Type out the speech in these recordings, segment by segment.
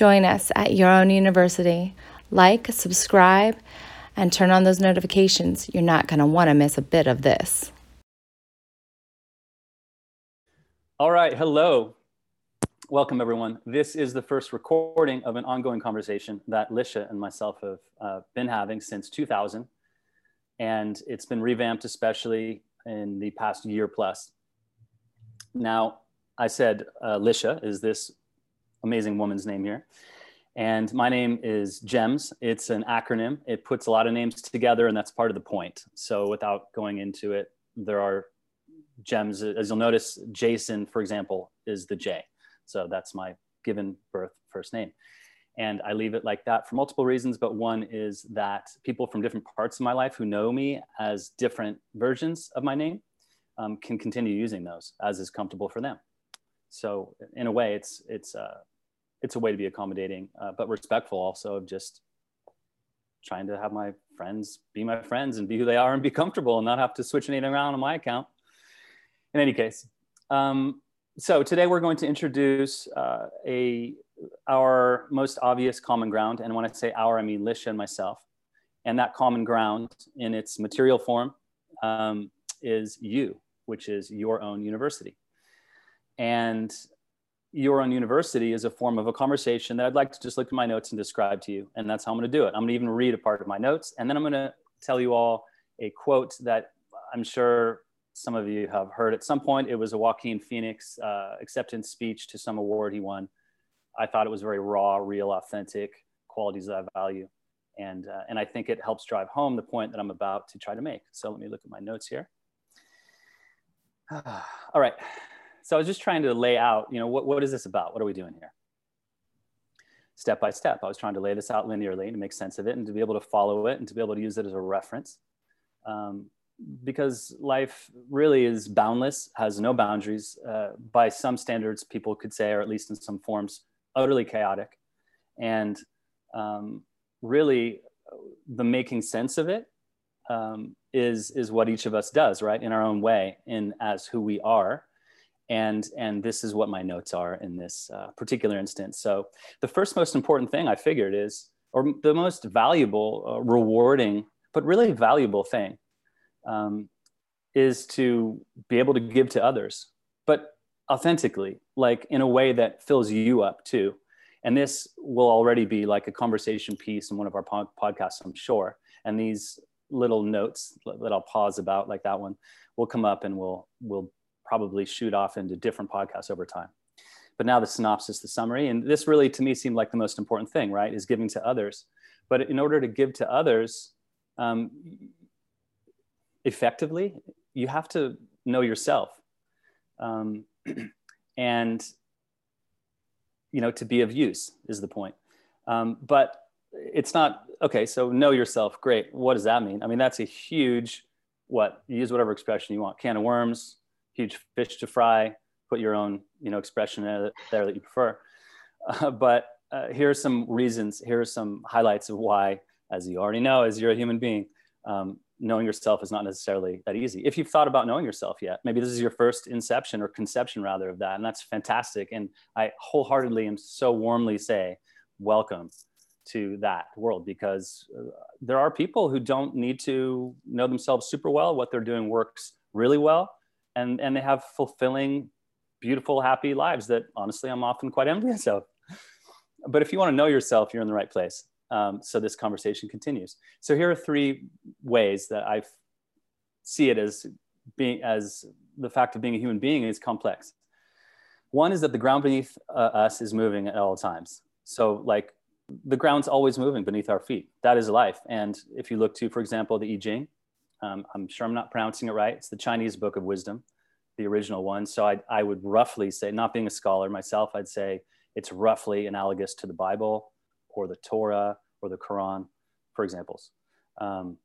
Join us at Your Own University. Like, subscribe, and turn on those notifications. You're not going to want to miss a bit of this. All right. Hello. Welcome, everyone. This is the first recording of an ongoing conversation that Lisha and myself have uh, been having since 2000. And it's been revamped, especially in the past year plus. Now, I said uh, Lisha is this amazing woman's name here. And my name is GEMS. It's an acronym. It puts a lot of names together, and that's part of the point. So, without going into it, there are gems. As you'll notice, Jason, for example, is the J. So, that's my given birth first name. And I leave it like that for multiple reasons. But one is that people from different parts of my life who know me as different versions of my name um, can continue using those as is comfortable for them. So, in a way, it's, it's, uh, it's a way to be accommodating, uh, but respectful also of just trying to have my friends be my friends and be who they are and be comfortable and not have to switch anything around on my account. In any case, um, so today we're going to introduce uh, a our most obvious common ground, and when I say our, I mean Lisha and myself. And that common ground in its material form um, is you, which is your own university. And your own university is a form of a conversation that I'd like to just look at my notes and describe to you. And that's how I'm going to do it. I'm going to even read a part of my notes, and then I'm going to tell you all a quote that I'm sure some of you have heard at some point. It was a Joaquin Phoenix uh, acceptance speech to some award he won. I thought it was very raw, real, authentic qualities that I value. And, uh, and I think it helps drive home the point that I'm about to try to make. So let me look at my notes here. all right so I was just trying to lay out, you know, what, what is this about? What are we doing here? Step by step, I was trying to lay this out linearly to make sense of it and to be able to follow it and to be able to use it as a reference. Um, because life really is boundless, has no boundaries. Uh, by some standards, people could say, or at least in some forms, utterly chaotic. And um, really, the making sense of it um, is is what each of us does, right, in our own way, in as who we are and and this is what my notes are in this uh, particular instance. So the first most important thing i figured is or the most valuable uh, rewarding but really valuable thing um, is to be able to give to others but authentically like in a way that fills you up too. And this will already be like a conversation piece in one of our pod- podcasts i'm sure. And these little notes that i'll pause about like that one will come up and we'll we'll probably shoot off into different podcasts over time. But now the synopsis, the summary, and this really to me seemed like the most important thing, right? Is giving to others. But in order to give to others um, effectively, you have to know yourself. Um, and you know to be of use is the point um, but it's not okay so know yourself great what does that mean i mean that's a huge what use whatever expression you want can of worms huge fish to fry. Put your own, you know, expression there that you prefer. Uh, but uh, here are some reasons. Here are some highlights of why, as you already know, as you're a human being, um, knowing yourself is not necessarily that easy. If you've thought about knowing yourself yet, maybe this is your first inception or conception rather of that, and that's fantastic. And I wholeheartedly and so warmly say, welcome to that world because uh, there are people who don't need to know themselves super well. What they're doing works really well and and they have fulfilling beautiful happy lives that honestly i'm often quite envious of. But if you want to know yourself you're in the right place. Um, so this conversation continues. So here are three ways that i see it as being as the fact of being a human being is complex. One is that the ground beneath uh, us is moving at all times. So like the ground's always moving beneath our feet. That is life. And if you look to for example the i ching um, I'm sure I'm not pronouncing it right. It's the Chinese Book of Wisdom, the original one. So I, I would roughly say, not being a scholar myself, I'd say it's roughly analogous to the Bible or the Torah or the Quran, for examples. Um,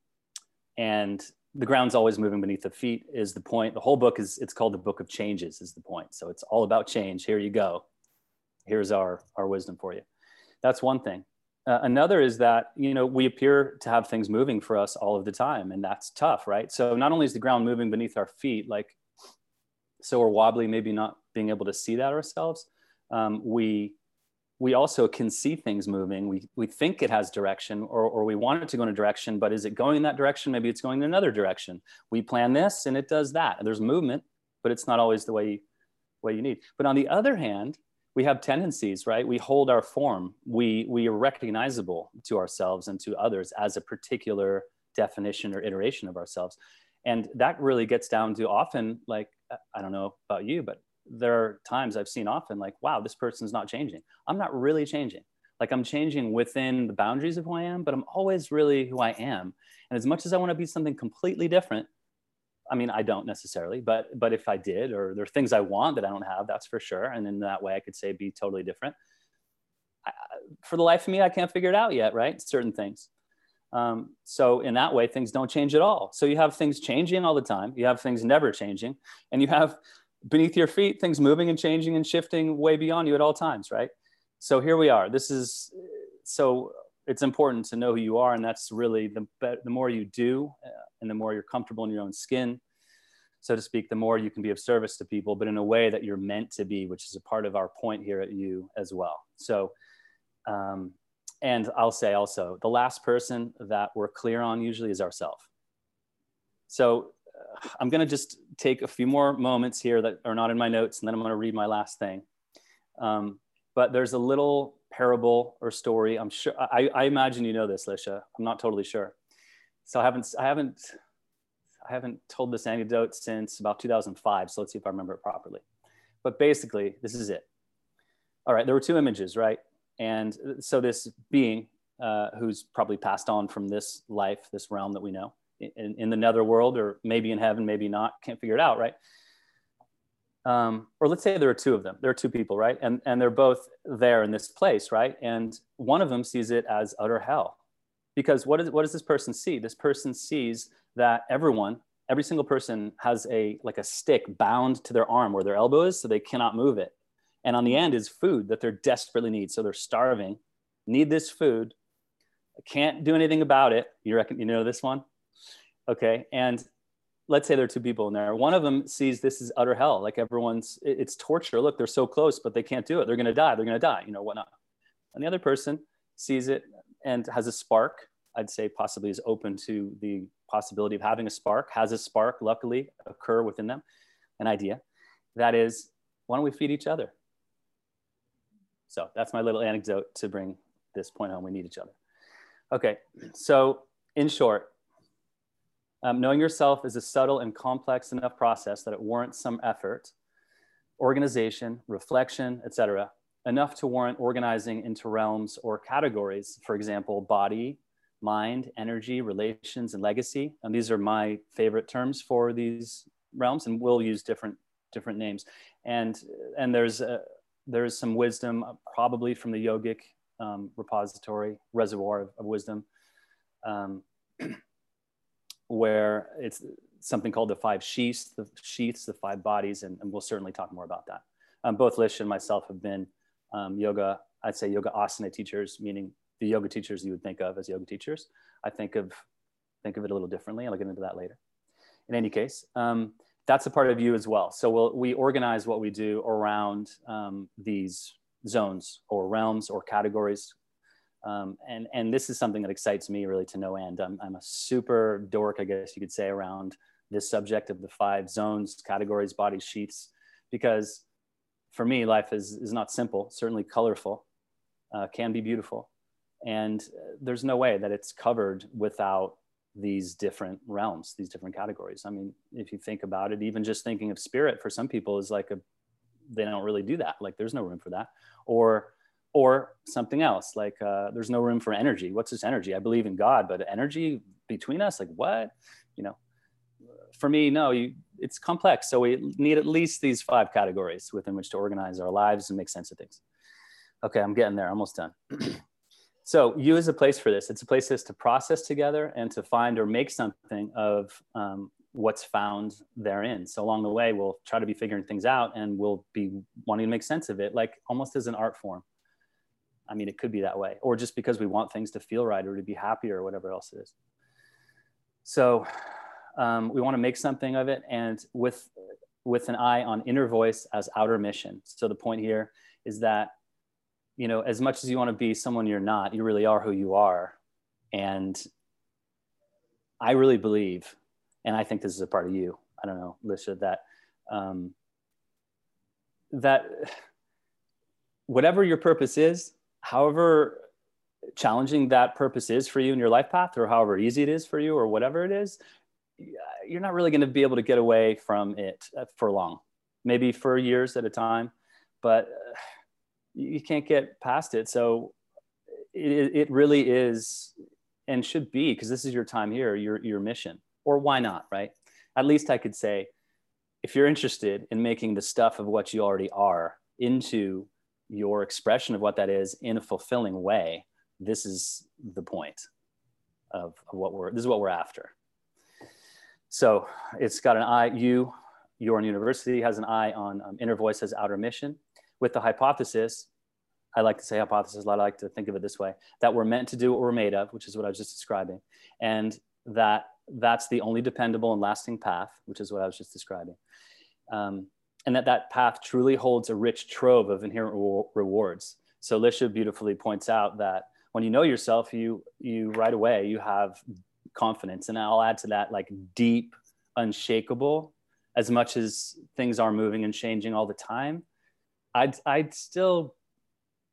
and the ground's always moving beneath the feet is the point. The whole book is, it's called the Book of Changes is the point. So it's all about change. Here you go. Here's our, our wisdom for you. That's one thing. Uh, another is that you know we appear to have things moving for us all of the time, and that's tough, right? So not only is the ground moving beneath our feet, like so we're wobbly, maybe not being able to see that ourselves. Um, we we also can see things moving. We, we think it has direction or, or we want it to go in a direction, but is it going in that direction? Maybe it's going in another direction. We plan this and it does that. There's movement, but it's not always the way you, way you need. But on the other hand, we have tendencies, right? We hold our form. We, we are recognizable to ourselves and to others as a particular definition or iteration of ourselves. And that really gets down to often, like, I don't know about you, but there are times I've seen often like, wow, this person's not changing. I'm not really changing. Like I'm changing within the boundaries of who I am, but I'm always really who I am. And as much as I want to be something completely different, I mean, I don't necessarily, but but if I did, or there are things I want that I don't have, that's for sure. And in that way, I could say be totally different. I, for the life of me, I can't figure it out yet, right? Certain things. Um, so in that way, things don't change at all. So you have things changing all the time. You have things never changing, and you have beneath your feet, things moving and changing and shifting way beyond you at all times, right? So here we are. This is so it's important to know who you are, and that's really the the more you do, uh, and the more you're comfortable in your own skin, so to speak, the more you can be of service to people, but in a way that you're meant to be, which is a part of our point here at you as well. So, um, and I'll say also, the last person that we're clear on usually is ourselves. So I'm going to just take a few more moments here that are not in my notes, and then I'm going to read my last thing. Um, but there's a little parable or story. I'm sure. I, I imagine you know this, Lisha. I'm not totally sure. So I haven't. I haven't. I haven't told this anecdote since about 2005. So let's see if I remember it properly. But basically, this is it. All right. There were two images, right? And so this being, uh, who's probably passed on from this life, this realm that we know, in, in the netherworld or maybe in heaven, maybe not, can't figure it out, right? Um, or let's say there are two of them. There are two people, right? And, and they're both there in this place, right? And one of them sees it as utter hell. Because what, is, what does this person see? This person sees that everyone, every single person has a like a stick bound to their arm where their elbow is, so they cannot move it. And on the end is food that they're desperately need. So they're starving, need this food, can't do anything about it. You reckon you know this one? Okay. And let's say there are two people in there. One of them sees this is utter hell. Like everyone's, it's torture. Look, they're so close, but they can't do it. They're going to die. They're going to die, you know, whatnot. And the other person sees it and has a spark. I'd say possibly is open to the possibility of having a spark, has a spark, luckily, occur within them, an idea. That is, why don't we feed each other? So that's my little anecdote to bring this point home. We need each other. Okay, so in short, um, knowing yourself is a subtle and complex enough process that it warrants some effort, organization, reflection, etc., enough to warrant organizing into realms or categories. For example, body, mind, energy, relations, and legacy. And these are my favorite terms for these realms, and we'll use different different names. And and there's a, there's some wisdom, uh, probably from the yogic um, repository reservoir of, of wisdom. Um, where it's something called the five sheaths, the sheaths, the five bodies, and, and we'll certainly talk more about that. Um, both Lish and myself have been um, yoga, I'd say yoga asana teachers, meaning the yoga teachers you would think of as yoga teachers. I think of think of it a little differently, I'll get into that later. In any case, um, that's a part of you as well. So we'll, we organize what we do around um, these zones or realms or categories um, and, and this is something that excites me really to no end. I'm, I'm a super dork, I guess you could say, around this subject of the five zones, categories, bodies, sheaths, because for me, life is, is not simple, certainly colorful, uh, can be beautiful. And uh, there's no way that it's covered without these different realms, these different categories. I mean, if you think about it, even just thinking of spirit for some people is like a, they don't really do that. Like there's no room for that. Or or something else like uh, there's no room for energy. What's this energy? I believe in god but energy between us like what? You know for me no you, it's complex. So we need at least these five categories within which to organize our lives and make sense of things. Okay i'm getting there. Almost done. So you is a place for this. It's a place to process together and to find or make something of um, what's found therein. So along the way we'll try to be figuring things out and we'll be wanting to make sense of it like almost as an art form I mean, it could be that way, or just because we want things to feel right or to be happy or whatever else it is. So um, we want to make something of it, and with with an eye on inner voice as outer mission. So the point here is that you know, as much as you want to be someone you're not, you really are who you are. And I really believe, and I think this is a part of you. I don't know, Lisha, that um, that whatever your purpose is, however challenging that purpose is for you in your life path, or however easy it is for you, or whatever it is, you're not really going to be able to get away from it uh, for long. Maybe for years at a time, but uh, you can't get past it. So it, it really is and should be because this is your time here, your your mission. Or why not, right? At least I could say, if you're interested in making the stuff of what you already are into your expression of what that is in a fulfilling way, this is the point of, of what we're this is what we're after. So it's got an eye, you, your university has an eye on um, inner voice as outer mission. With the hypothesis, I like to say hypothesis a lot. I like to think of it this way: that we're meant to do what we're made of, which is what I was just describing, and that that's the only dependable and lasting path, which is what I was just describing, um, and that that path truly holds a rich trove of inherent re- rewards. So Lisha beautifully points out that when you know yourself, you you right away you have confidence, and I'll add to that like deep, unshakable. As much as things are moving and changing all the time, I'd I'd still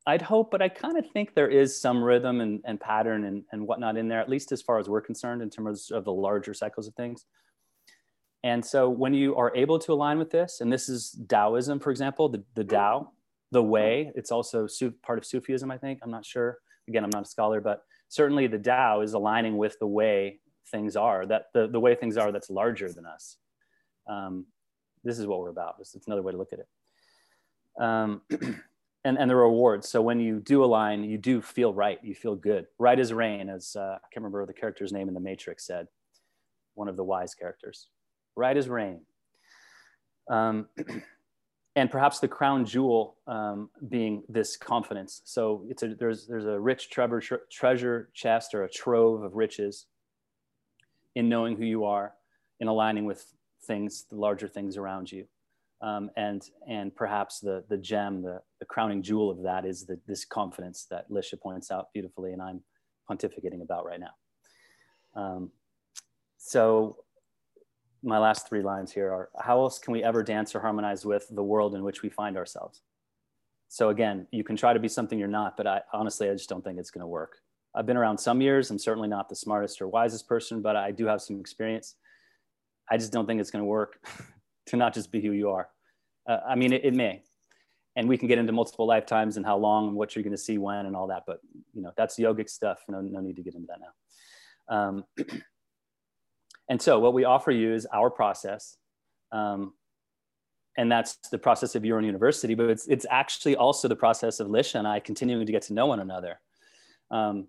I'd hope, but I kind of think there is some rhythm and, and pattern and, and whatnot in there, at least as far as we're concerned in terms of the larger cycles of things. And so when you are able to align with this, and this is Taoism, for example, the, the Tao, the way, it's also part of Sufism, I think. I'm not sure. Again, I'm not a scholar, but certainly the Tao is aligning with the way things are, that the, the way things are that's larger than us. Um, this is what we're about. It's, it's another way to look at it. Um, and, and the rewards. So when you do align, you do feel right. You feel good. Right as rain, as uh, I can't remember the character's name in the Matrix said, one of the wise characters. Right as rain. Um, and perhaps the crown jewel um, being this confidence. So it's a, there's, there's a rich treasure, treasure chest or a trove of riches in knowing who you are, in aligning with things, the larger things around you. Um, and and perhaps the the gem, the, the crowning jewel of that is the, this confidence that Lisha points out beautifully, and I'm pontificating about right now. Um, so my last three lines here are: How else can we ever dance or harmonize with the world in which we find ourselves? So again, you can try to be something you're not, but I honestly I just don't think it's going to work. I've been around some years. I'm certainly not the smartest or wisest person, but I do have some experience. I just don't think it's going to work to not just be who you are. Uh, I mean, it, it, may, and we can get into multiple lifetimes and how long and what you're going to see when and all that. But you know, that's yogic stuff. No, no need to get into that now. Um, and so, what we offer you is our process, um, and that's the process of your own university. But it's it's actually also the process of Lisha and I continuing to get to know one another, um,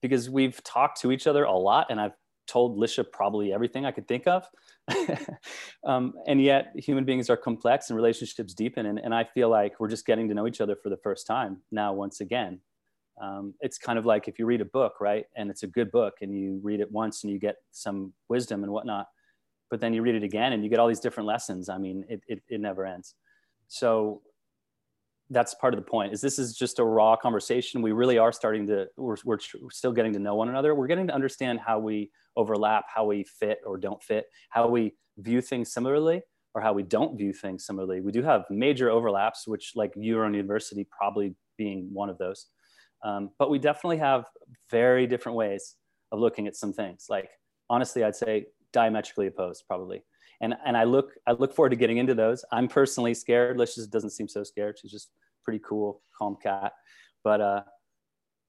because we've talked to each other a lot, and I've told Lisha probably everything I could think of. um, and yet human beings are complex and relationships deepen. And, and I feel like we're just getting to know each other for the first time now, once again. Um, it's kind of like if you read a book, right? And it's a good book and you read it once and you get some wisdom and whatnot, but then you read it again and you get all these different lessons. I mean, it, it, it never ends. So that's part of the point is this is just a raw conversation we really are starting to we're, we're still getting to know one another we're getting to understand how we overlap, how we fit or don't fit, how we view things similarly or how we don't view things similarly. We do have major overlaps, which like your own university probably being one of those. Um, but we definitely have very different ways of looking at some things. Like honestly, I'd say diametrically opposed probably. And, and I look I look forward to getting into those. I'm personally scared. Lish just doesn't seem so scared. She's just pretty cool, calm cat. But uh,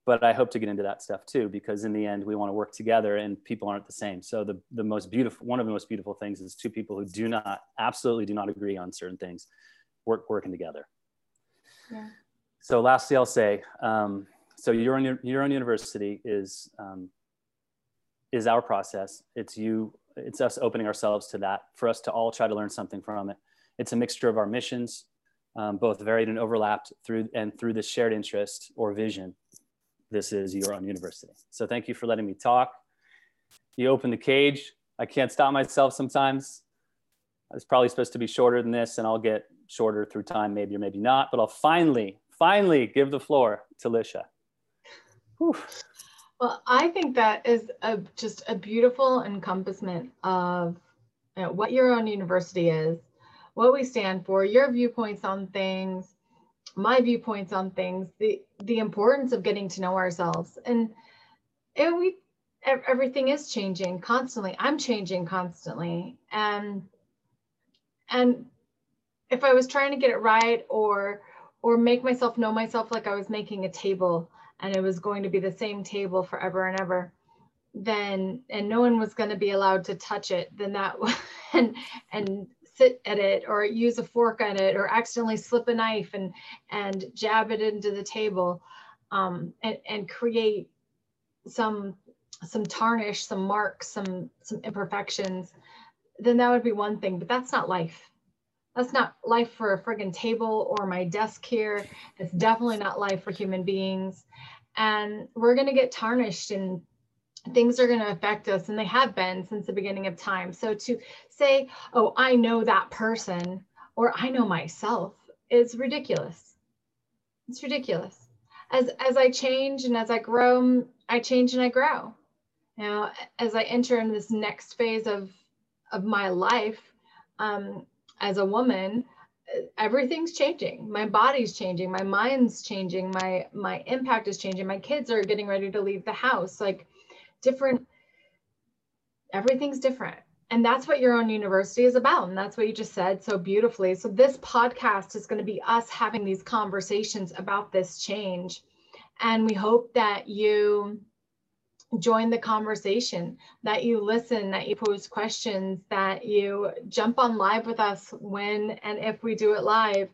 but I hope to get into that stuff too, because in the end, we want to work together and people aren't the same. So the, the most beautiful, one of the most beautiful things is two people who do not, absolutely do not agree on certain things, work, working together. Yeah. So lastly, I'll say, um, so your own, your own university is, um, is our process. It's you, it's us opening ourselves to that for us to all try to learn something from it. It's a mixture of our missions, um, both varied and overlapped through, and through this shared interest or vision this is your own university. So thank you for letting me talk. You open the cage. I can't stop myself sometimes. It's probably supposed to be shorter than this, and I'll get shorter through time, maybe or maybe not. But I'll finally, finally give the floor to Lisha. Whew. Well, I think that is a, just a beautiful encompassment of you know, what your own university is, what we stand for, your viewpoints on things, my viewpoints on things, the the importance of getting to know ourselves, and and we everything is changing constantly. I'm changing constantly, and and if I was trying to get it right or or make myself know myself like I was making a table and it was going to be the same table forever and ever then and no one was going to be allowed to touch it then that and and sit at it or use a fork on it or accidentally slip a knife and and jab it into the table um, and, and create some some tarnish some marks some some imperfections then that would be one thing but that's not life that's not life for a friggin' table or my desk here. It's definitely not life for human beings. And we're going to get tarnished and things are going to affect us and they have been since the beginning of time. So to say oh i know that person or i know myself is ridiculous. It's ridiculous. As as i change and as i grow i change and i grow. Now as i enter in this next phase of of my life um, as a woman uh, everything's changing. My body's changing. My mind's changing. My my impact is changing. My kids are getting ready to leave the house. Like different everything's different. And that's what your own university is about. And that's what you just said so beautifully. So this podcast is going to be us having these conversations about this change. And we hope that you join the conversation, that you listen, that you pose questions, that you jump on live with us when and if we do it live,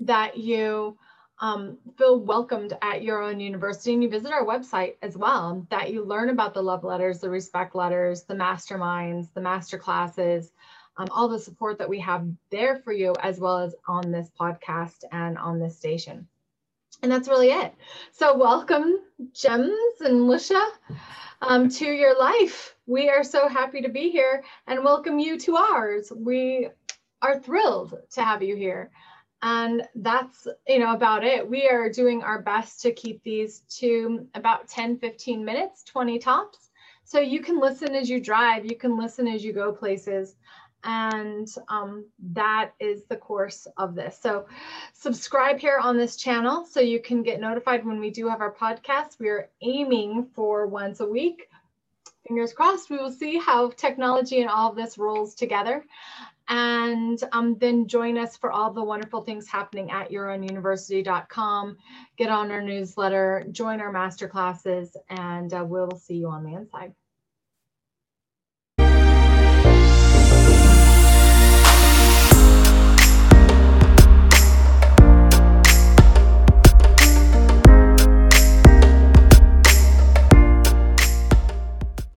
that you um, feel welcomed at your own university and you visit our website as well, that you learn about the love letters, the respect letters, the masterminds, the master classes, um, all the support that we have there for you, as well as on this podcast and on this station and that's really it. So welcome, Gems and Lisha, um, to your life. We are so happy to be here and welcome you to ours. We are thrilled to have you here. And that's, you know, about it. We are doing our best to keep these to about 10, 15 minutes, 20 tops. So you can listen as you drive, you can listen as you go places and um, that is the course of this. So subscribe here on this channel so you can get notified when we do have our podcast. We are aiming for once a week. Fingers crossed, we will see how technology and all of this rolls together. And um, then join us for all the wonderful things happening at yourownuniversity.com. Get on our newsletter, join our master classes, and uh, we'll see you on the inside.